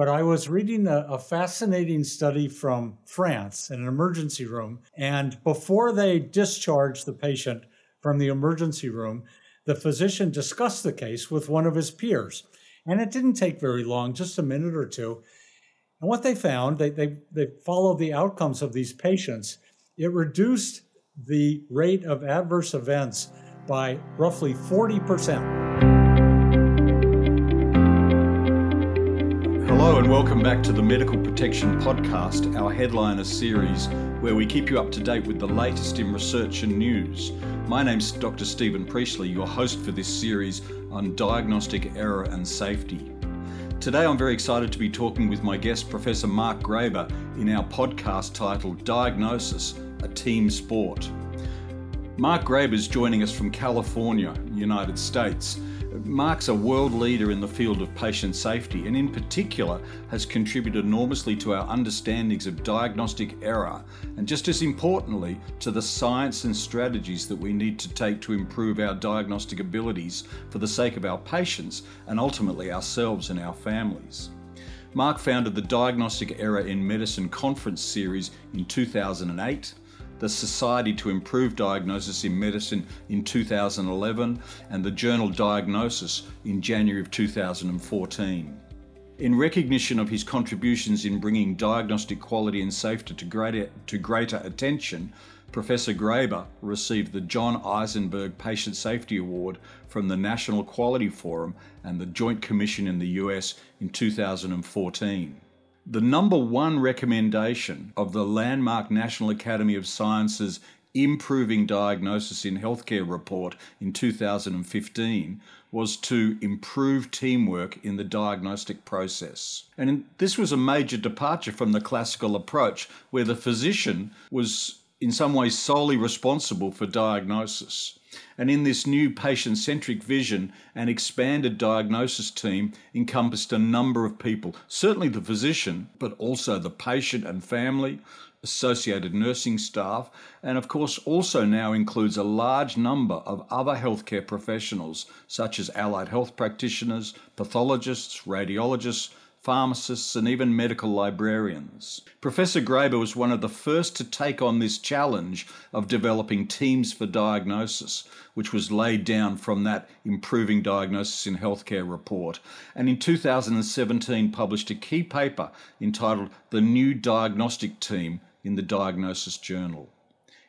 but I was reading a, a, fascinating study from France in an emergency room. And before they discharged the patient from the emergency room, the physician discussed the case with one of his peers. And it didn't take very long, just a minute or two. And what they found, they, they, they followed the outcomes of these patients. It reduced the rate of adverse events by roughly 40%. Hello, and welcome back to the Medical Protection Podcast, our headliner series, where we keep you up to date with the latest in research and news. My name's Dr. Stephen Priestley, your host for this series on diagnostic error and safety. Today, I'm very excited to be talking with my guest, Professor Mark Graber, in our podcast titled Diagnosis A Team Sport. Mark Graber is joining us from California, United States. Mark's a world leader in the field of patient safety and, in particular, has contributed enormously to our understandings of diagnostic error and, just as importantly, to the science and strategies that we need to take to improve our diagnostic abilities for the sake of our patients and ultimately ourselves and our families. Mark founded the Diagnostic Error in Medicine conference series in 2008 the Society to Improve Diagnosis in Medicine in 2011, and the journal Diagnosis in January of 2014. In recognition of his contributions in bringing diagnostic quality and safety to greater, to greater attention, Professor Graber received the John Eisenberg Patient Safety Award from the National Quality Forum and the Joint Commission in the US in 2014. The number one recommendation of the landmark National Academy of Sciences Improving Diagnosis in Healthcare report in 2015 was to improve teamwork in the diagnostic process. And this was a major departure from the classical approach, where the physician was in some ways solely responsible for diagnosis. And in this new patient centric vision, an expanded diagnosis team encompassed a number of people, certainly the physician, but also the patient and family, associated nursing staff, and of course also now includes a large number of other healthcare professionals, such as allied health practitioners, pathologists, radiologists, pharmacists, and even medical librarians. Professor Graber was one of the first to take on this challenge of developing teams for diagnosis, which was laid down from that Improving Diagnosis in Healthcare report, and in 2017 published a key paper entitled The New Diagnostic Team in the Diagnosis Journal.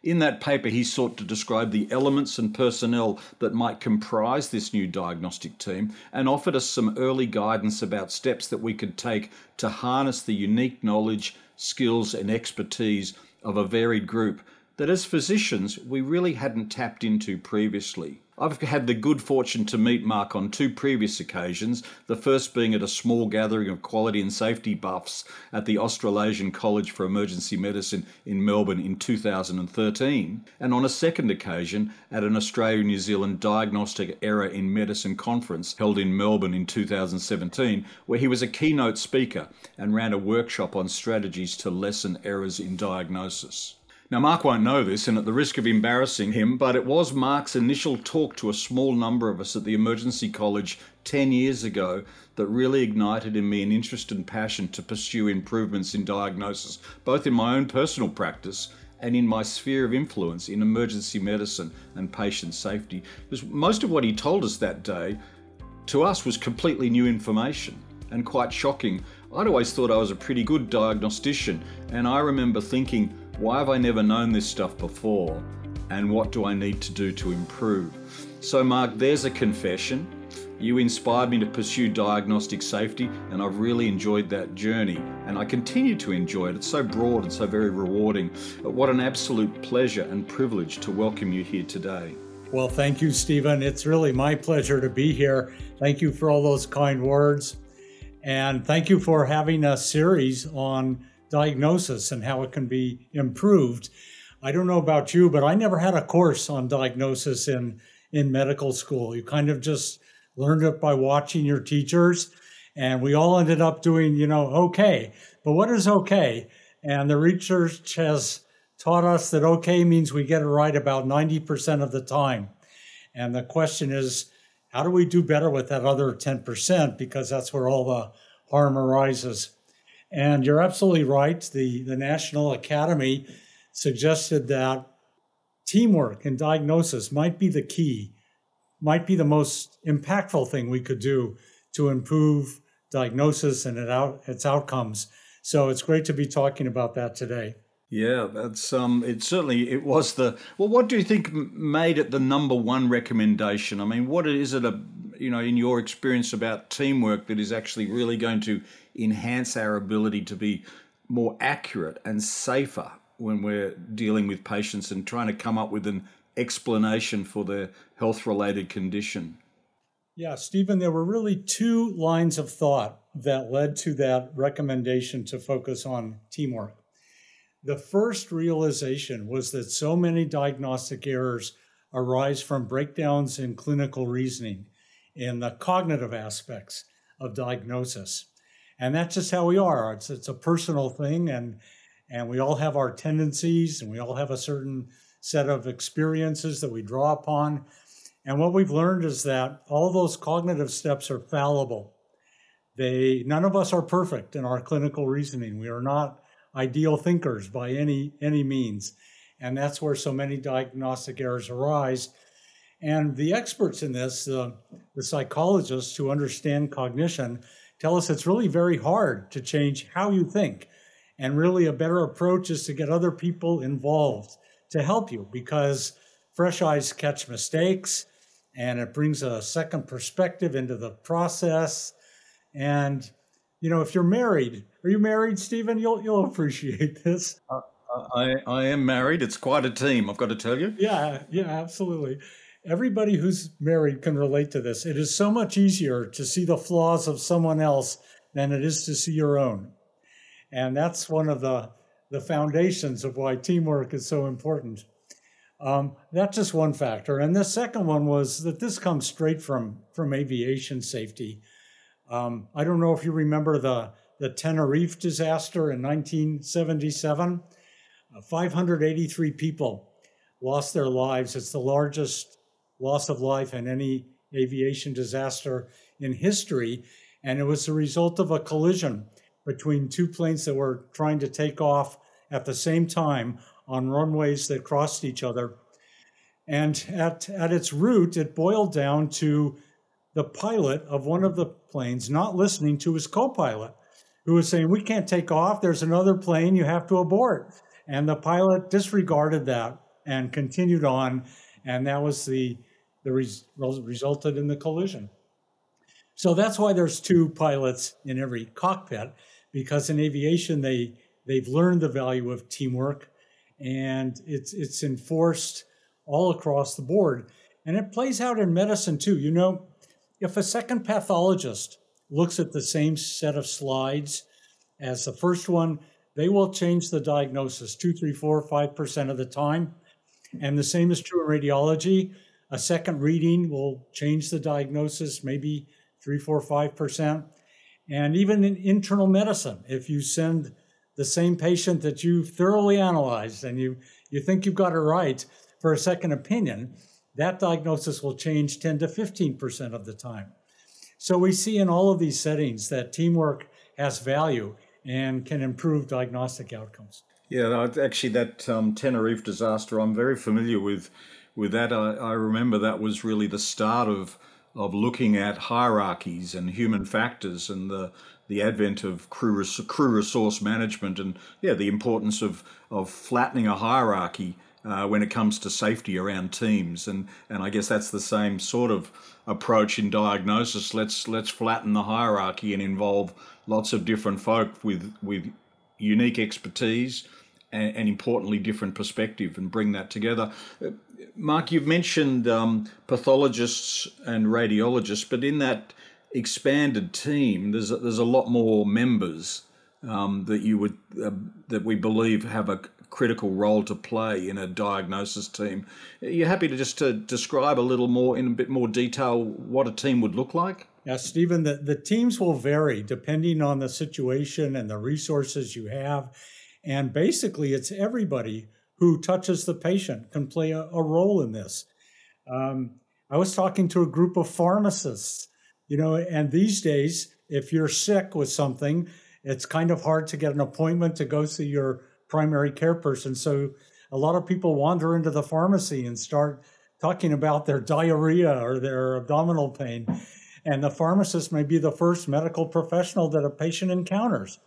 In that paper, he sought to describe the elements and personnel that might comprise this new diagnostic team and offered us some early guidance about steps that we could take to harness the unique knowledge, skills, and expertise of a varied group that as physicians we really hadn't tapped into previously. I've had the good fortune to meet Mark on two previous occasions, the first being at a small gathering of quality and safety buffs at the Australasian College for Emergency Medicine in Melbourne in 2013, and on a second occasion at an Australia New Zealand Diagnostic Error in Medicine conference held in Melbourne in 2017, where he was a keynote speaker and ran a workshop on strategies to lessen errors in diagnosis. Now, Mark won't know this, and at the risk of embarrassing him, but it was Mark's initial talk to a small number of us at the Emergency College 10 years ago that really ignited in me an interest and passion to pursue improvements in diagnosis, both in my own personal practice and in my sphere of influence in emergency medicine and patient safety. Because most of what he told us that day to us was completely new information and quite shocking. I'd always thought I was a pretty good diagnostician, and I remember thinking, why have I never known this stuff before? And what do I need to do to improve? So, Mark, there's a confession. You inspired me to pursue diagnostic safety, and I've really enjoyed that journey. And I continue to enjoy it. It's so broad and so very rewarding. But what an absolute pleasure and privilege to welcome you here today. Well, thank you, Stephen. It's really my pleasure to be here. Thank you for all those kind words. And thank you for having a series on diagnosis and how it can be improved. I don't know about you, but I never had a course on diagnosis in, in medical school. You kind of just learned it by watching your teachers. And we all ended up doing, you know, okay. But what is okay? And the research has taught us that okay means we get it right about 90% of the time. And the question is, how do we do better with that other 10%? Because that's where all the harm arises. And you're absolutely right. The, the National Academy suggested that teamwork and diagnosis might be the key, might be the most impactful thing we could do to improve diagnosis and its outcomes. So it's great to be talking about that today. Yeah, that's um. It certainly it was the well. What do you think made it the number one recommendation? I mean, what is it a you know in your experience about teamwork that is actually really going to enhance our ability to be more accurate and safer when we're dealing with patients and trying to come up with an explanation for their health related condition? Yeah, Stephen, there were really two lines of thought that led to that recommendation to focus on teamwork. The first realization was that so many diagnostic errors arise from breakdowns in clinical reasoning in the cognitive aspects of diagnosis. And that's just how we are. It's, it's a personal thing, and, and we all have our tendencies, and we all have a certain set of experiences that we draw upon. And what we've learned is that all those cognitive steps are fallible. They none of us are perfect in our clinical reasoning. We are not ideal thinkers by any any means, and that's where so many diagnostic errors arise. And the experts in this, uh, the psychologists who understand cognition, tell us it's really very hard to change how you think. And really, a better approach is to get other people involved to help you because fresh eyes catch mistakes and it brings a second perspective into the process. And, you know, if you're married, are you married, Stephen? You'll you'll appreciate this. Uh, I I am married. It's quite a team. I've got to tell you. Yeah, yeah, absolutely. Everybody who's married can relate to this. It is so much easier to see the flaws of someone else than it is to see your own, and that's one of the the foundations of why teamwork is so important. Um, that's just one factor, and the second one was that this comes straight from from aviation safety. Um, I don't know if you remember the the Tenerife disaster in 1977. Uh, 583 people lost their lives. It's the largest loss of life in any aviation disaster in history. And it was the result of a collision between two planes that were trying to take off at the same time on runways that crossed each other. And at, at its root, it boiled down to the pilot of one of the planes not listening to his co pilot who was saying, We can't take off. There's another plane. You have to abort. And the pilot disregarded that and continued on. And that was the, the res- resulted in the collision. So that's why there's two pilots in every cockpit, because in aviation, they, they've learned the value of teamwork and it's, it's enforced all across the board. And it plays out in medicine too. You know, if a second pathologist looks at the same set of slides as the first one, they will change the diagnosis two, three, four, five percent of the time. And the same is true in radiology. A second reading will change the diagnosis, maybe three, four, five percent. And even in internal medicine, if you send the same patient that you've thoroughly analyzed and you, you think you've got it right for a second opinion, that diagnosis will change 10 to 15% of the time. So we see in all of these settings that teamwork has value and can improve diagnostic outcomes. Yeah, actually, that um, Tenerife disaster, I'm very familiar with. With that, I, I remember that was really the start of of looking at hierarchies and human factors and the the advent of crew res- crew resource management and yeah the importance of of flattening a hierarchy uh, when it comes to safety around teams and and I guess that's the same sort of approach in diagnosis. Let's let's flatten the hierarchy and involve lots of different folk with with unique expertise and, and importantly different perspective and bring that together. Mark, you've mentioned um, pathologists and radiologists, but in that expanded team, there's a, there's a lot more members um, that you would uh, that we believe have a critical role to play in a diagnosis team. Are you happy to just to describe a little more in a bit more detail what a team would look like? Yeah, Stephen, the, the teams will vary depending on the situation and the resources you have. And basically, it's everybody who touches the patient can play a, a role in this. Um, I was talking to a group of pharmacists, you know, and these days if you're sick with something, it's kind of hard to get an appointment to go see your primary care person. So a lot of people wander into the pharmacy and start talking about their diarrhea or their abdominal pain. And the pharmacist may be the first medical professional that a patient encounters.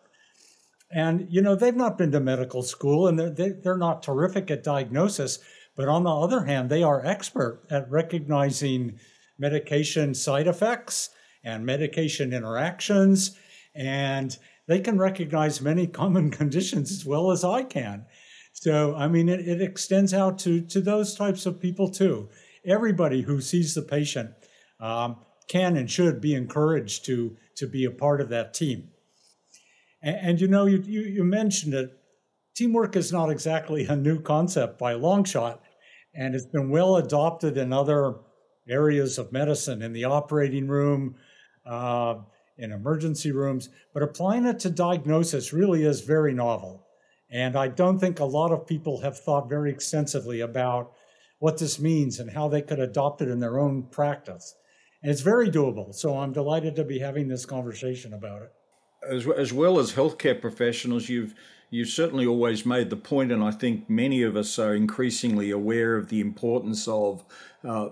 And, you know, they've not been to medical school and they're, they're not terrific at diagnosis. But on the other hand, they are expert at recognizing medication side effects and medication interactions. And they can recognize many common conditions as well as I can. So, I mean, it, it extends out to, to those types of people too. Everybody who sees the patient um, can and should be encouraged to, to be a part of that team. And, and you know, you, you, you mentioned it. Teamwork is not exactly a new concept by long shot, and it's been well adopted in other areas of medicine, in the operating room, uh, in emergency rooms. But applying it to diagnosis really is very novel. And I don't think a lot of people have thought very extensively about what this means and how they could adopt it in their own practice. And it's very doable. So I'm delighted to be having this conversation about it. As, as well as healthcare professionals, you've you've certainly always made the point, and I think many of us are increasingly aware of the importance of uh,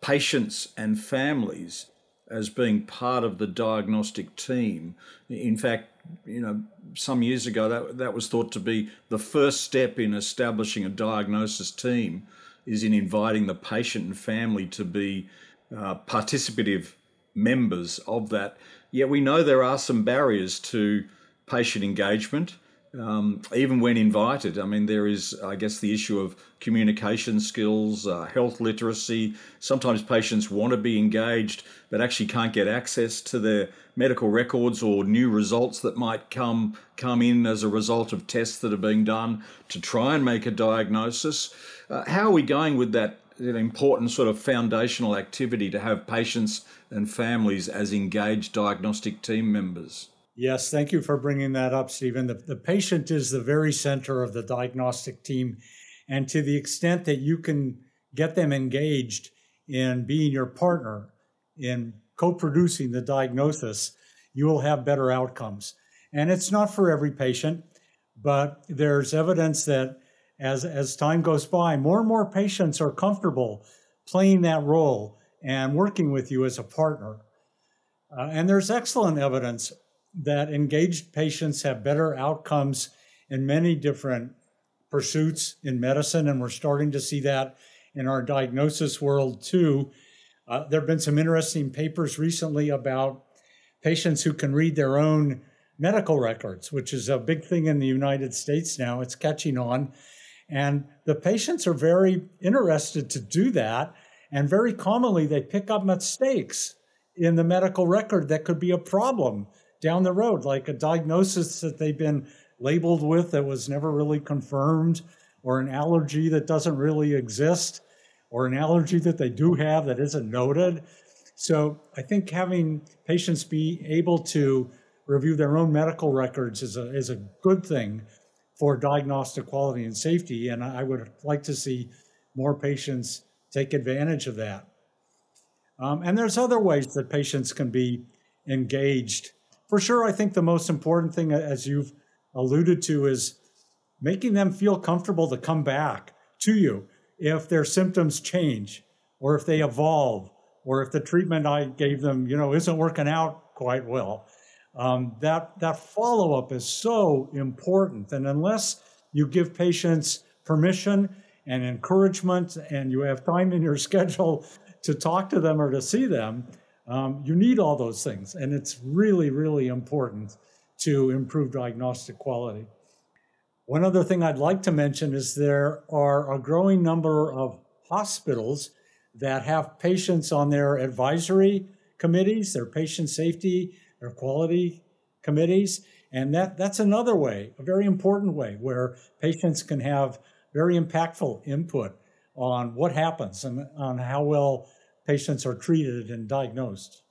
patients and families as being part of the diagnostic team. In fact, you know, some years ago that that was thought to be the first step in establishing a diagnosis team is in inviting the patient and family to be uh, participative members of that. Yet we know there are some barriers to patient engagement um, even when invited. I mean, there is, I guess, the issue of communication skills, uh, health literacy. Sometimes patients want to be engaged, but actually can't get access to their medical records or new results that might come come in as a result of tests that are being done to try and make a diagnosis. Uh, how are we going with that? Important sort of foundational activity to have patients and families as engaged diagnostic team members. Yes, thank you for bringing that up, Stephen. The, the patient is the very center of the diagnostic team. And to the extent that you can get them engaged in being your partner, in co producing the diagnosis, you will have better outcomes. And it's not for every patient, but there's evidence that as, as time goes by, more and more patients are comfortable playing that role and working with you as a partner. Uh, and there's excellent evidence that engaged patients have better outcomes in many different pursuits in medicine, and we're starting to see that in our diagnosis world too. Uh, there have been some interesting papers recently about patients who can read their own medical records, which is a big thing in the United States now. It's catching on. And the patients are very interested to do that. And very commonly, they pick up mistakes in the medical record that could be a problem down the road, like a diagnosis that they've been labeled with that was never really confirmed, or an allergy that doesn't really exist, or an allergy that they do have that isn't noted. So I think having patients be able to review their own medical records is a, is a good thing for diagnostic quality and safety. And I would like to see more patients take advantage of that. Um, and there's other ways that patients can be engaged for sure, I think the most important thing, as you've alluded to, is making them feel comfortable to come back to you if their symptoms change or if they evolve or if the treatment I gave them, you know, isn't working out quite well. Um, that that follow up is so important, and unless you give patients permission and encouragement, and you have time in your schedule to talk to them or to see them, um, you need all those things, and it's really, really important to improve diagnostic quality. One other thing I'd like to mention is there are a growing number of hospitals that have patients on their advisory committees, their patient safety, their quality committees, and that, that's another way, a very important way, where patients can have very impactful input on what happens and on how well patients are treated and diagnosed.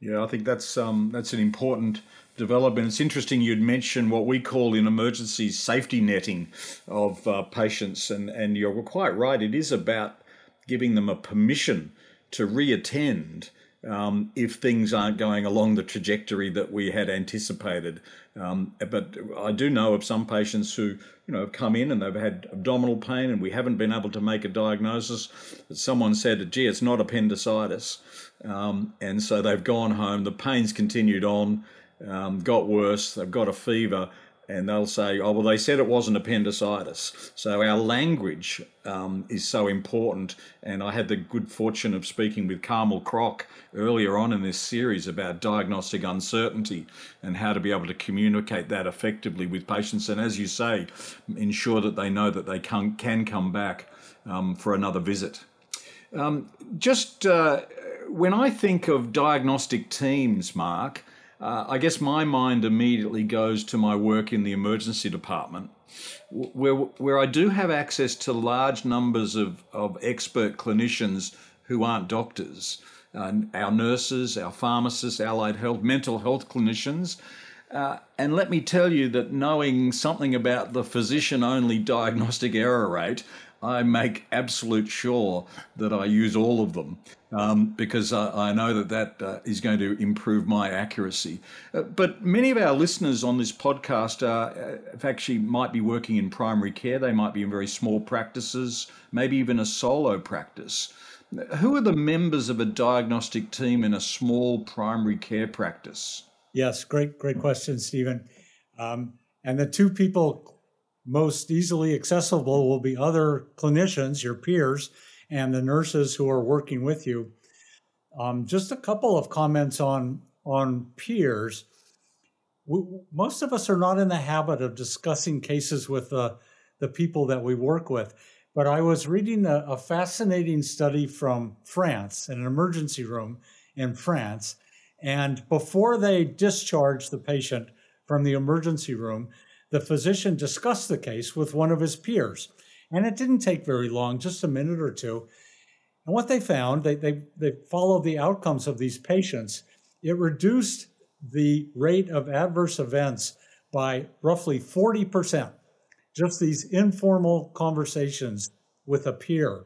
Yeah, I think that's um, that's an important development. It's interesting you'd mention what we call in emergencies safety netting of uh, patients, and and you're quite right. It is about giving them a permission to reattend um, if things aren't going along the trajectory that we had anticipated. Um, but I do know of some patients who, you know, have come in and they've had abdominal pain and we haven't been able to make a diagnosis. Someone said, gee, it's not appendicitis. Um, and so they've gone home, the pain's continued on, um, got worse, they've got a fever, and they'll say, oh, well, they said it wasn't appendicitis. So our language um, is so important. And I had the good fortune of speaking with Carmel Crock earlier on in this series about diagnostic uncertainty and how to be able to communicate that effectively with patients. And as you say, ensure that they know that they can, can come back um, for another visit. Um, just uh, when I think of diagnostic teams, Mark, uh, I guess my mind immediately goes to my work in the emergency department, where, where I do have access to large numbers of, of expert clinicians who aren't doctors. Uh, our nurses, our pharmacists, allied health, mental health clinicians. Uh, and let me tell you that knowing something about the physician only diagnostic error rate I make absolute sure that I use all of them um, because I, I, know that that uh, is going to improve my accuracy. Uh, but many of our listeners on this podcast uh, actually might be working in primary care. They might be in very small practices, maybe even a solo practice. Who are the members of a diagnostic team in a small primary care practice? Yes, great, great question, Stephen. Um, and the two people most easily accessible will be other clinicians, your peers, and the nurses who are working with you. Um, just a couple of comments on on peers. We, most of us are not in the habit of discussing cases with the the people that we work with. But I was reading a, a fascinating study from France, in an emergency room in France, and before they discharged the patient from the emergency room, the physician discussed the case with one of his peers. And it didn't take very long, just a minute or two. And what they found, they, they, they followed the outcomes of these patients. It reduced the rate of adverse events by roughly 40%. Just these informal conversations with a peer.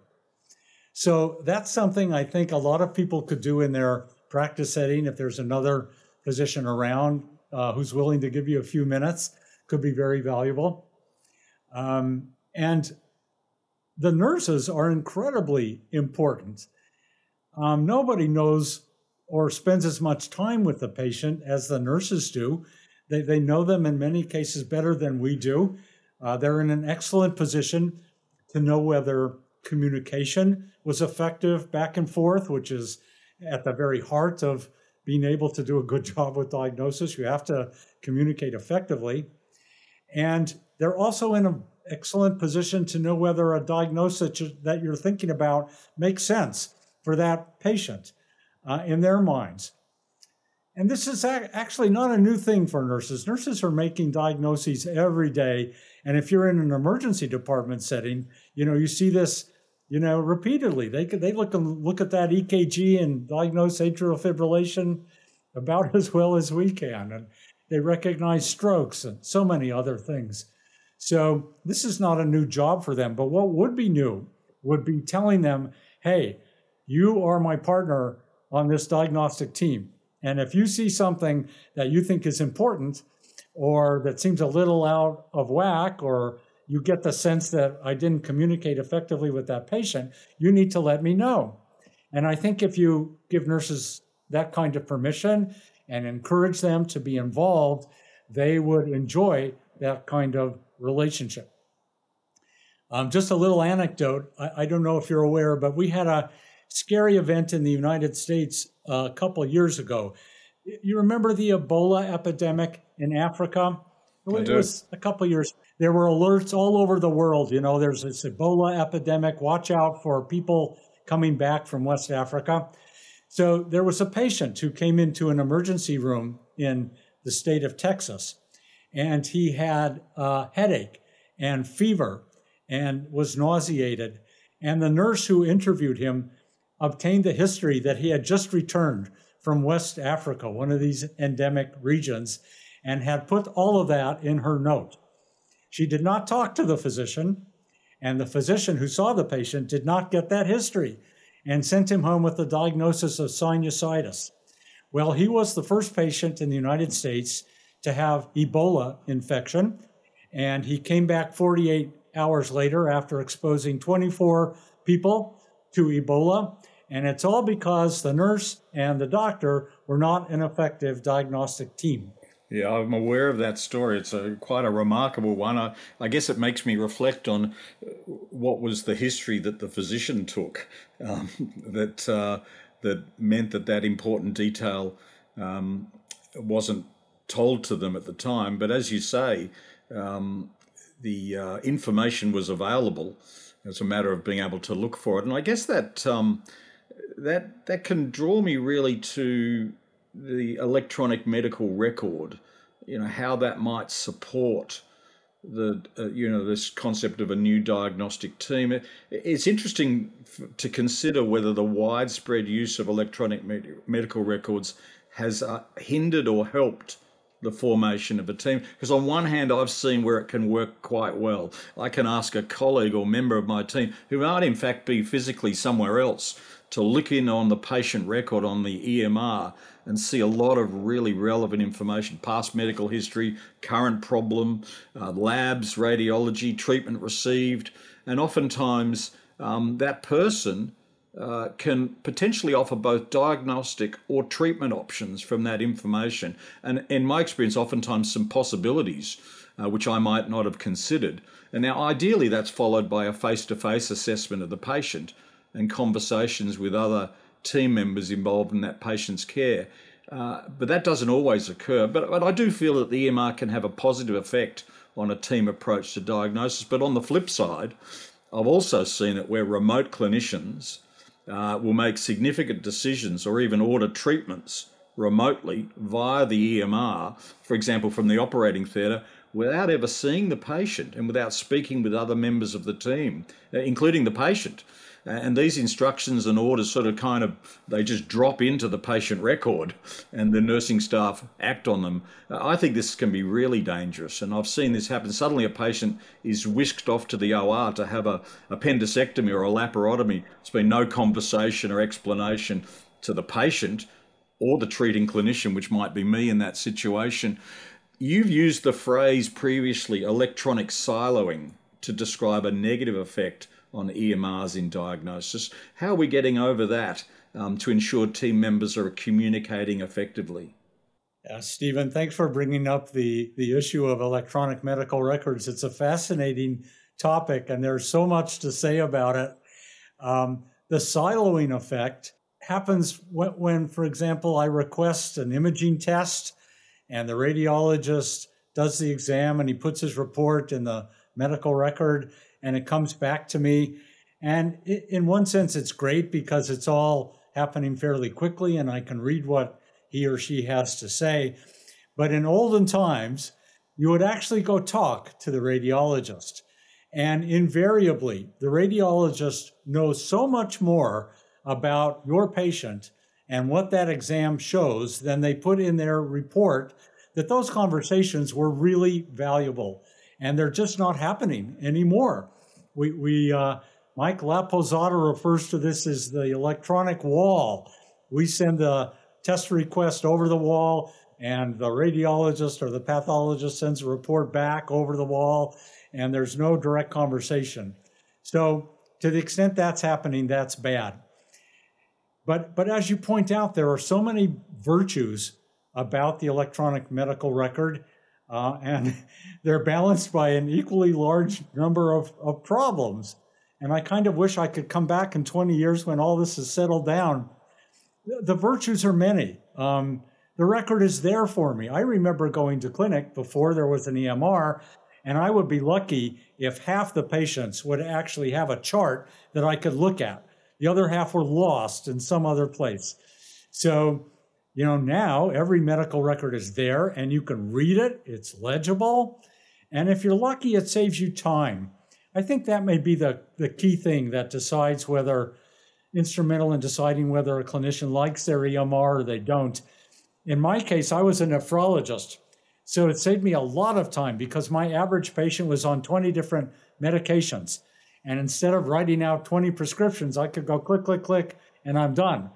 So that's something I think a lot of people could do in their practice setting if there's another physician around uh, who's willing to give you a few minutes could be very valuable. Um, and the nurses are incredibly important. Um, nobody knows or spends as much time with the patient as the nurses do. They, they know them in many cases better than we do. Uh, they're in an excellent position to know whether communication was effective back and forth, which is at the very heart of being able to do a good job with diagnosis. You have to communicate effectively. And they're also in an excellent position to know whether a diagnosis that you're thinking about makes sense for that patient uh, in their minds. And this is actually not a new thing for nurses. Nurses are making diagnoses every day. And if you're in an emergency department setting, you know, you see this, you know, repeatedly. They could, they look look at that EKG and diagnose atrial fibrillation about as well as we can. And they recognize strokes and so many other things. So this is not a new job for them. But what would be new would be telling them, hey, you are my partner on this diagnostic team. And if you see something that you think is important or that seems a little out of whack, or you get the sense that I didn't communicate effectively with that patient, you need to let me know. And I think if you give nurses that kind of permission and encourage them to be involved, they would enjoy that kind of relationship. Um, just a little anecdote. I, I, don't know if you're aware, but we had a scary event in the United States uh, a couple of years ago. You remember the Ebola epidemic in Africa? It was a couple of years. There were alerts all over the world. You know, there's this Ebola epidemic. Watch out for people coming back from West Africa. So there was a patient who came into an emergency room in the state of Texas, and he had a headache and fever and was nauseated. And the nurse who interviewed him obtained the history that he had just returned from West Africa, one of these endemic regions, and had put all of that in her note. She did not talk to the physician, and the physician who saw the patient did not get that history. And sent him home with the diagnosis of sinusitis. Well, he was the first patient in the United States to have Ebola infection, and he came back 48 hours later after exposing 24 people to Ebola. And it's all because the nurse and the doctor were not an effective diagnostic team. Yeah, I'm aware of that story. It's a quite a remarkable one. I, I, guess it makes me reflect on uh, what was the history that the physician took um, that uh, that meant that that important detail um, wasn't told to them at the time. But as you say, um, the uh, information was available. It's a matter of being able to look for it, and I guess that um, that that can draw me really to the electronic medical record, you know, how that might support the uh, you know this concept of a new diagnostic team. It, it's interesting f- to consider whether the widespread use of electronic med- medical records has uh, hindered or helped the formation of a team. Because on one hand, I've seen where it can work quite well. I can ask a colleague or member of my team who might in fact be physically somewhere else to look in on the patient record on the EMR and see a lot of really relevant information past medical history, current problem, uh, labs, radiology, treatment received, and oftentimes um, that person. Uh, can potentially offer both diagnostic or treatment options from that information. And in my experience, oftentimes some possibilities uh, which I might not have considered. And now, ideally, that's followed by a face to face assessment of the patient and conversations with other team members involved in that patient's care. Uh, but that doesn't always occur. But, but I do feel that the EMR can have a positive effect on a team approach to diagnosis. But on the flip side, I've also seen it where remote clinicians uh, will make significant decisions or even order treatments remotely via the EMR, for example, from the operating theatre, without ever seeing the patient and without speaking with other members of the team, uh, including the patient. And these instructions and orders sort of kind of, they just drop into the patient record and the nursing staff act on them. I think this can be really dangerous. And I've seen this happen. Suddenly a patient is whisked off to the OR to have a appendectomy or a laparotomy. There's been no conversation or explanation to the patient or the treating clinician, which might be me in that situation. You've used the phrase previously, electronic siloing, to describe a negative effect on EMRs in diagnosis. How are we getting over that um, to ensure team members are communicating effectively? Yeah, Stephen, thanks for bringing up the, the issue of electronic medical records. It's a fascinating topic, and there's so much to say about it. Um, the siloing effect happens when, when, for example, I request an imaging test and the radiologist does the exam and he puts his report in the medical record and it comes back to me. And in one sense, it's great because it's all happening fairly quickly and I can read what he or she has to say. But in olden times, you would actually go talk to the radiologist. And invariably, the radiologist knows so much more about your patient and what that exam shows than they put in their report that those conversations were really valuable and they're just not happening anymore. We, we uh, Mike Laposata refers to this as the electronic wall. We send a test request over the wall, and the radiologist or the pathologist sends a report back over the wall, and there's no direct conversation. So, to the extent that's happening, that's bad. But, but as you point out, there are so many virtues about the electronic medical record uh, and they're balanced by an equally large number of, of problems. And I kind of wish I could come back in 20 years when all this is settled down. The virtues are many. Um, the record is there for me. I remember going to clinic before there was an EMR, and I would be lucky if half the patients would actually have a chart that I could look at. The other half were lost in some other place. So you know, now every medical record is there and you can read it, it's legible. And if you're lucky, it saves you time. I think that may be the, the key thing that decides whether instrumental in deciding whether a clinician likes their EMR or they don't. In my case, I was a nephrologist. So it saved me a lot of time because my average patient was on 20 different medications. And instead of writing out 20 prescriptions, I could go click, click, click, and I'm done.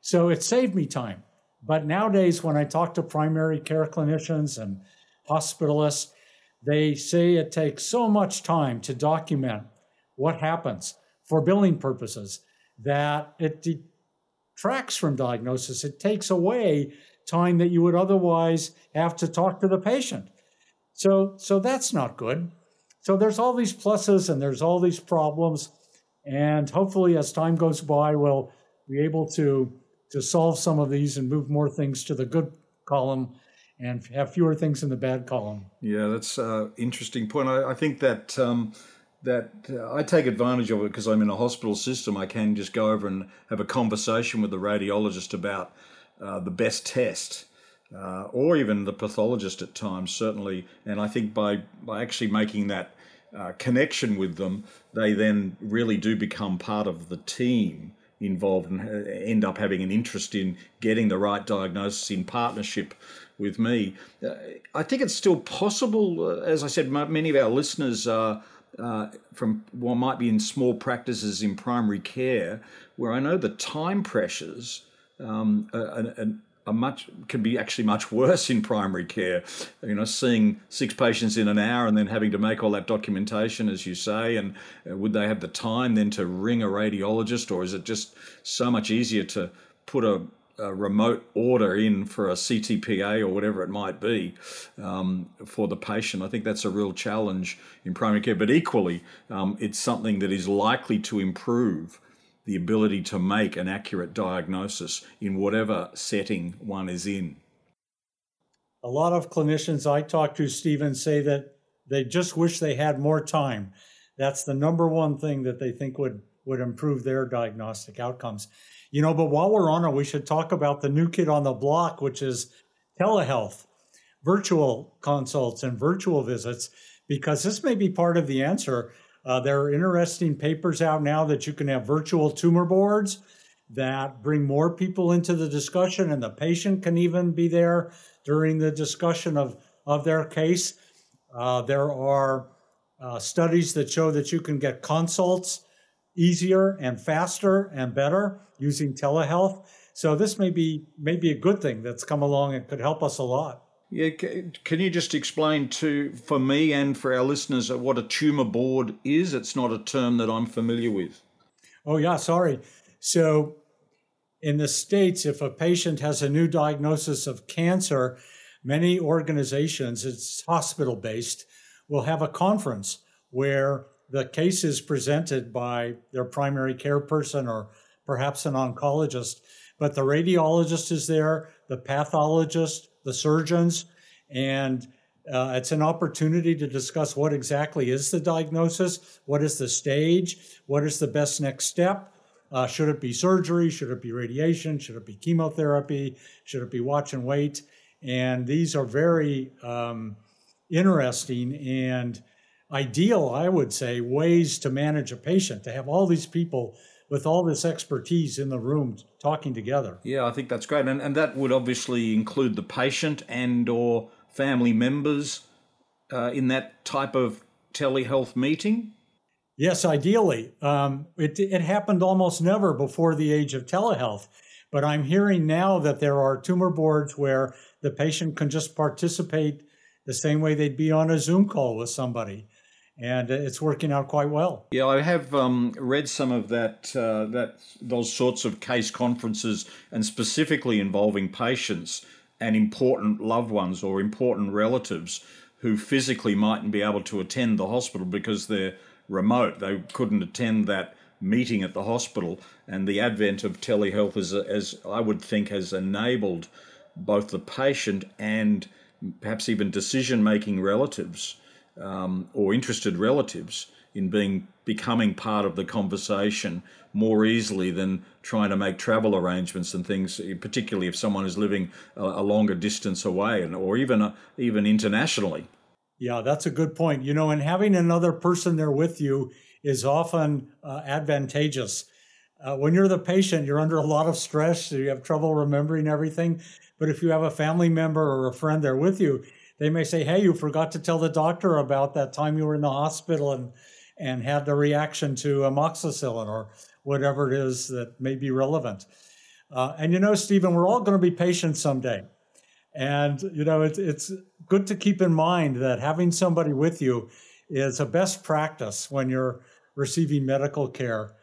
So it saved me time. But nowadays, when I talk to primary care clinicians and hospitalists, they say it takes so much time to document what happens for billing purposes that it detracts from diagnosis. It takes away time that you would otherwise have to talk to the patient. So, so that's not good. So there's all these pluses and there's all these problems. And hopefully, as time goes by, we'll be able to, to solve some of these and move more things to the good column and have fewer things in the bad column. Yeah, that's an interesting point. I, I think that um, that uh, I take advantage of it because I'm in a hospital system. I can just go over and have a conversation with the radiologist about uh, the best test. Uh, or even the pathologist at times, certainly. And I think by, by actually making that uh, connection with them, they then really do become part of the team involved and uh, end up having an interest in getting the right diagnosis in partnership with me. Uh, I think it's still possible, uh, as I said, many of our listeners are. Uh, from what might be in small practices in primary care, where I know the time pressures um, are, are much can be actually much worse in primary care. You know, seeing six patients in an hour and then having to make all that documentation, as you say, and uh, would they have the time then to ring a radiologist, or is it just so much easier to put a a remote order in for a CTPA or whatever it might be um, for the patient. I think that's a real challenge in primary care, but equally, um, it's something that is likely to improve the ability to make an accurate diagnosis in whatever setting one is in. A lot of clinicians I talk to, Stephen, say that they just wish they had more time. That's the number one thing that they think would, would improve their diagnostic outcomes. You know, but while we're on it, we should talk about the new kid on the block, which is telehealth, virtual consults, and virtual visits, because this may be part of the answer. Uh, there are interesting papers out now that you can have virtual tumor boards that bring more people into the discussion, and the patient can even be there during the discussion of, of their case. Uh, there are uh, studies that show that you can get consults easier and faster and better using telehealth. So this may be maybe a good thing that's come along and could help us a lot. Yeah, can you just explain to for me and for our listeners uh, what a tumor board is? It's not a term that I'm familiar with. Oh yeah, sorry. So in the states if a patient has a new diagnosis of cancer, many organizations, it's hospital based, will have a conference where the case is presented by their primary care person or perhaps an oncologist, but the radiologist is there, the pathologist, the surgeons, and uh, it's an opportunity to discuss what exactly is the diagnosis, what is the stage, what is the best next step. Uh, should it be surgery? Should it be radiation? Should it be chemotherapy? Should it be watch and wait? And these are very um, interesting and ideal, I would say, ways to manage a patient, to have all these people with all this expertise in the room talking together. Yeah, I think that's great. And, and that would obviously include the patient and or family members uh, in that type of telehealth meeting? Yes, ideally. Um, it, it happened almost never before the age of telehealth. But I'm hearing now that there are tumor boards where the patient can just participate the same way they'd be on a Zoom call with somebody and it's working out quite well. Yeah, I have um, read some of that uh, that those sorts of case conferences, and specifically involving patients and important loved ones or important relatives who physically mightn't be able to attend the hospital because they're remote. They couldn't attend that meeting at the hospital, and the advent of telehealth, as, as I would think, has enabled both the patient and perhaps even decision making relatives um, or interested relatives in being becoming part of the conversation more easily than trying to make travel arrangements and things, particularly if someone is living a, a longer distance away and or even uh, even internationally. Yeah, that's a good point. You know, and having another person there with you is often uh, advantageous. Uh, when you're the patient, you're under a lot of stress, so you have trouble remembering everything. But if you have a family member or a friend there with you, they may say, "Hey, you forgot to tell the doctor about that time you were in the hospital," and and had the reaction to amoxicillin or whatever it is that may be relevant. Uh, and you know, Stephen, we're all going to be patients someday. And you know, it's it's good to keep in mind that having somebody with you is a best practice when you're receiving medical care.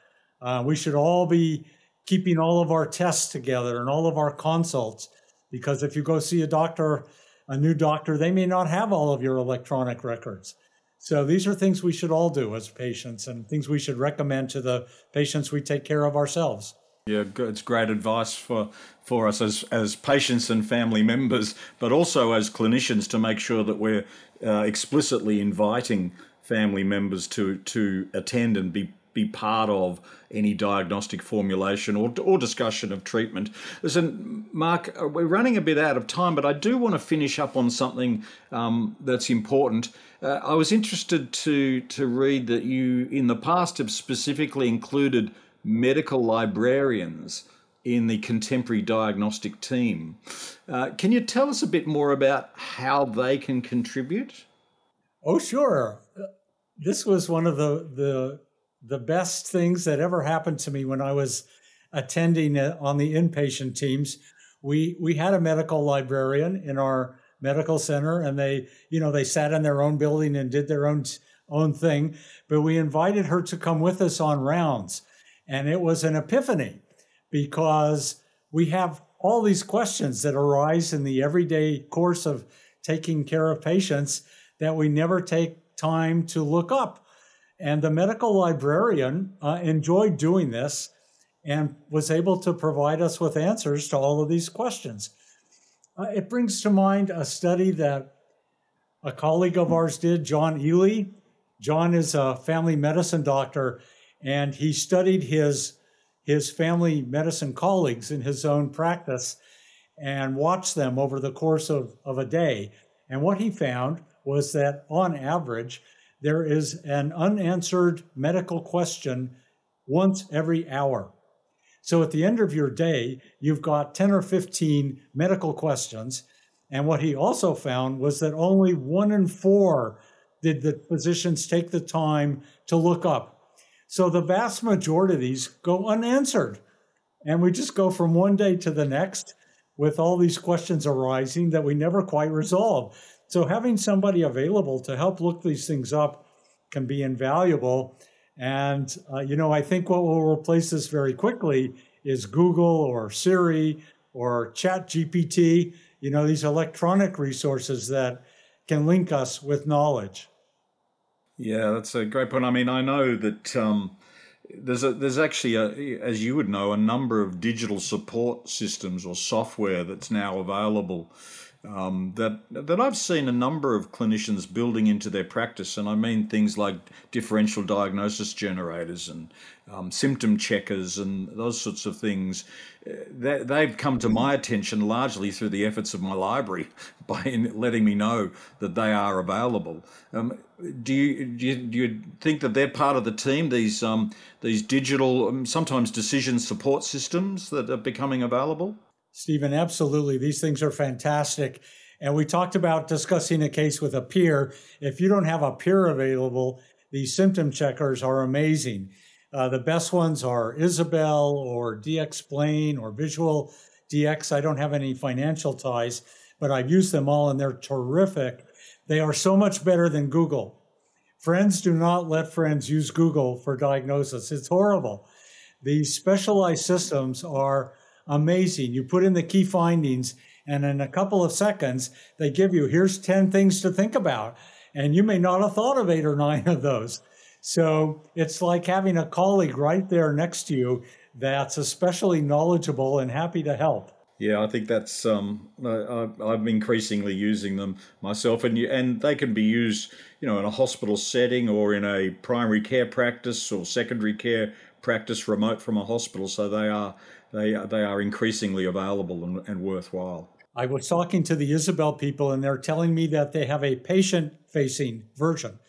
Uh, we should all be keeping all of our tests together and all of our consults because if you go see a doctor, a new doctor, they may not have all of your electronic records. So these are things we should all do as patients and things we should recommend to the patients we take care of ourselves. Yeah, it's great advice for, for us as, as patients and family members, but also as clinicians to make sure that we're uh, explicitly inviting family members to, to attend and be be part of any diagnostic formulation or, or discussion of treatment. Listen, Mark, uh, we're running a bit out of time, but I do want to finish up on something um, that's important. Uh, I was interested to to read that you, in the past, have specifically included medical librarians in the contemporary diagnostic team. Uh, can you tell us a bit more about how they can contribute? Oh, sure. This was one of the the the best things that ever happened to me when I was attending uh, on the inpatient teams. We we had a medical librarian in our medical center, and they you know they sat in their own building and did their own own thing. But we invited her to come with us on rounds, and it was an epiphany because we have all these questions that arise in the everyday course of taking care of patients that we never take time to look up and the medical librarian uh, enjoyed doing this and was able to provide us with answers to all of these questions. Uh, it brings to mind a study that a colleague of ours did, John Ely. John is a family medicine doctor, and he studied his, his family medicine colleagues in his own practice and watched them over the course of, of a day. And what he found was that on average, there is an unanswered medical question once every hour. So at the end of your day, you've got 10 or 15 medical questions. And what he also found was that only one in four did the physicians take the time to look up. So the vast majority of these go unanswered. And we just go from one day to the next with all these questions arising that we never quite resolve. So having somebody available to help look these things up can be invaluable. And, uh, you know, I think what will replace this very quickly is Google or Siri or Chat GPT, you know, these electronic resources that can link us with knowledge. Yeah, that's a great point. I mean, I know that um, there's a, there's actually, a, as you would know, a number of digital support systems or software that's now available um, that that I've seen a number of clinicians building into their practice, and I mean things like differential diagnosis generators and um, symptom checkers and those sorts of things. That they've come to my attention largely through the efforts of my library by letting me know that they are available. Um, do you, do you, do you think that they're part of the team? These um, these digital, um, sometimes decision support systems that are becoming available. Stephen, absolutely. These things are fantastic. And we talked about discussing a case with a peer. If you don't have a peer available, these symptom checkers are amazing. Uh, the best ones are Isabel or DXplain or Visual DX. I don't have any financial ties, but I've used them all and they're terrific. They are so much better than Google. Friends do not let friends use Google for diagnosis. It's horrible. These specialized systems are amazing. You put in the key findings, and in a couple of seconds, they give you here's 10 things to think about. And you may not have thought of eight or nine of those. So it's like having a colleague right there next to you that's especially knowledgeable and happy to help. Yeah, I think that's um, I, I'm increasingly using them myself, and you, and they can be used, you know, in a hospital setting or in a primary care practice or secondary care practice remote from a hospital. So they are they they are increasingly available and, and worthwhile. I was talking to the Isabel people, and they're telling me that they have a patient facing version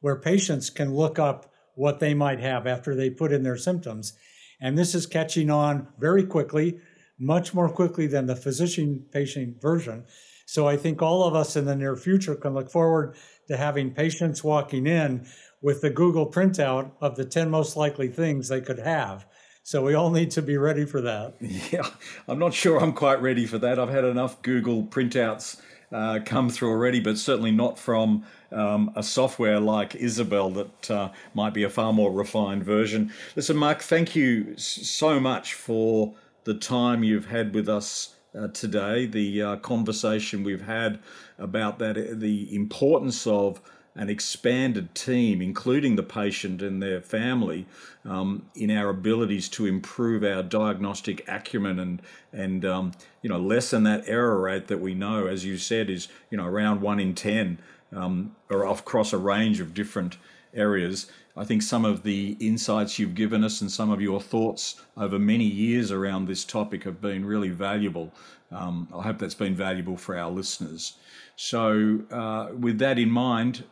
where patients can look up what they might have after they put in their symptoms. And this is catching on very quickly, much more quickly than the physician patient version. So I think all of us in the near future can look forward to having patients walking in with the Google printout of the 10 most likely things they could have. So we all need to be ready for that. Yeah, I'm not sure I'm quite ready for that. I've had enough Google printouts uh, come through already, but certainly not from um, a software like Isabel that uh, might be a far more refined version. Listen, Mark, thank you so much for the time you've had with us uh, today, the uh, conversation we've had about that, the importance of an expanded team, including the patient and their family, um, in our abilities to improve our diagnostic acumen and and um, you know lessen that error rate that we know, as you said, is you know around one in ten, um, or across a range of different areas. I think some of the insights you've given us and some of your thoughts over many years around this topic have been really valuable. Um, I hope that's been valuable for our listeners. So, uh, with that in mind,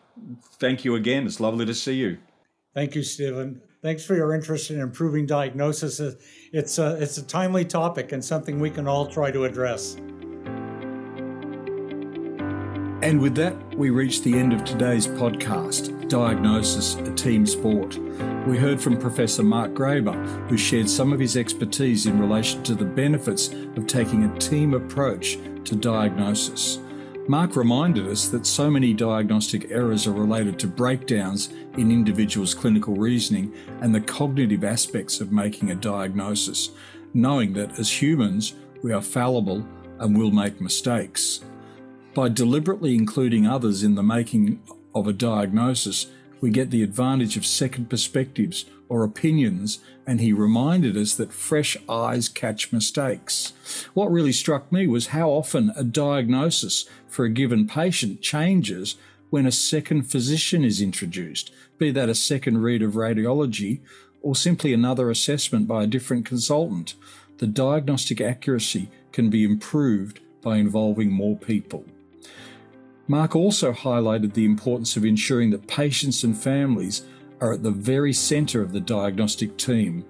thank you again. It's lovely to see you. Thank you, Stephen. Thanks for your interest in improving diagnosis. It's a, it's a timely topic and something we can all try to address. And with that, we reach the end of today's podcast Diagnosis, a Team Sport. We heard from Professor Mark Graber, who shared some of his expertise in relation to the benefits of taking a team approach to diagnosis. Mark reminded us that so many diagnostic errors are related to breakdowns in individuals' clinical reasoning and the cognitive aspects of making a diagnosis, knowing that as humans, we are fallible and will make mistakes. By deliberately including others in the making of a diagnosis, we get the advantage of second perspectives or opinions, and he reminded us that fresh eyes catch mistakes. What really struck me was how often a diagnosis for a given patient changes when a second physician is introduced, be that a second read of radiology or simply another assessment by a different consultant. The diagnostic accuracy can be improved by involving more people. Mark also highlighted the importance of ensuring that patients and families are at the very centre of the diagnostic team,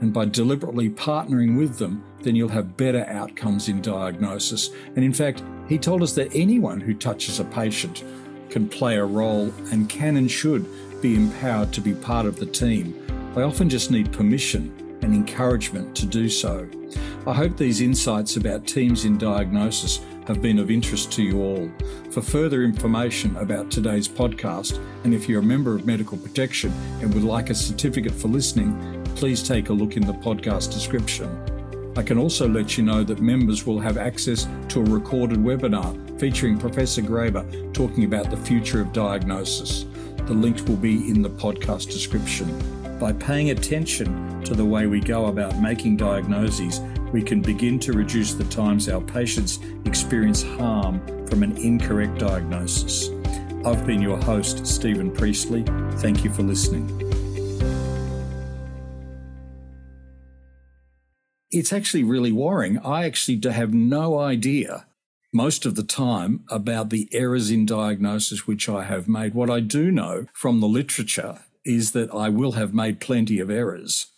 and by deliberately partnering with them, then you'll have better outcomes in diagnosis. And in fact, he told us that anyone who touches a patient can play a role and can and should be empowered to be part of the team. They often just need permission and encouragement to do so. I hope these insights about teams in diagnosis have been of interest to you all. For further information about today's podcast, and if you're a member of Medical Protection and would like a certificate for listening, please take a look in the podcast description. I can also let you know that members will have access to a recorded webinar featuring Professor Graber talking about the future of diagnosis. The link will be in the podcast description. By paying attention to the way we go about making diagnoses, we can begin to reduce the times our patients experience harm from an incorrect diagnosis. I've been your host, Stephen Priestley. Thank you for listening. It's actually really worrying. I actually have no idea most of the time about the errors in diagnosis which I have made. What I do know from the literature is that I will have made plenty of errors.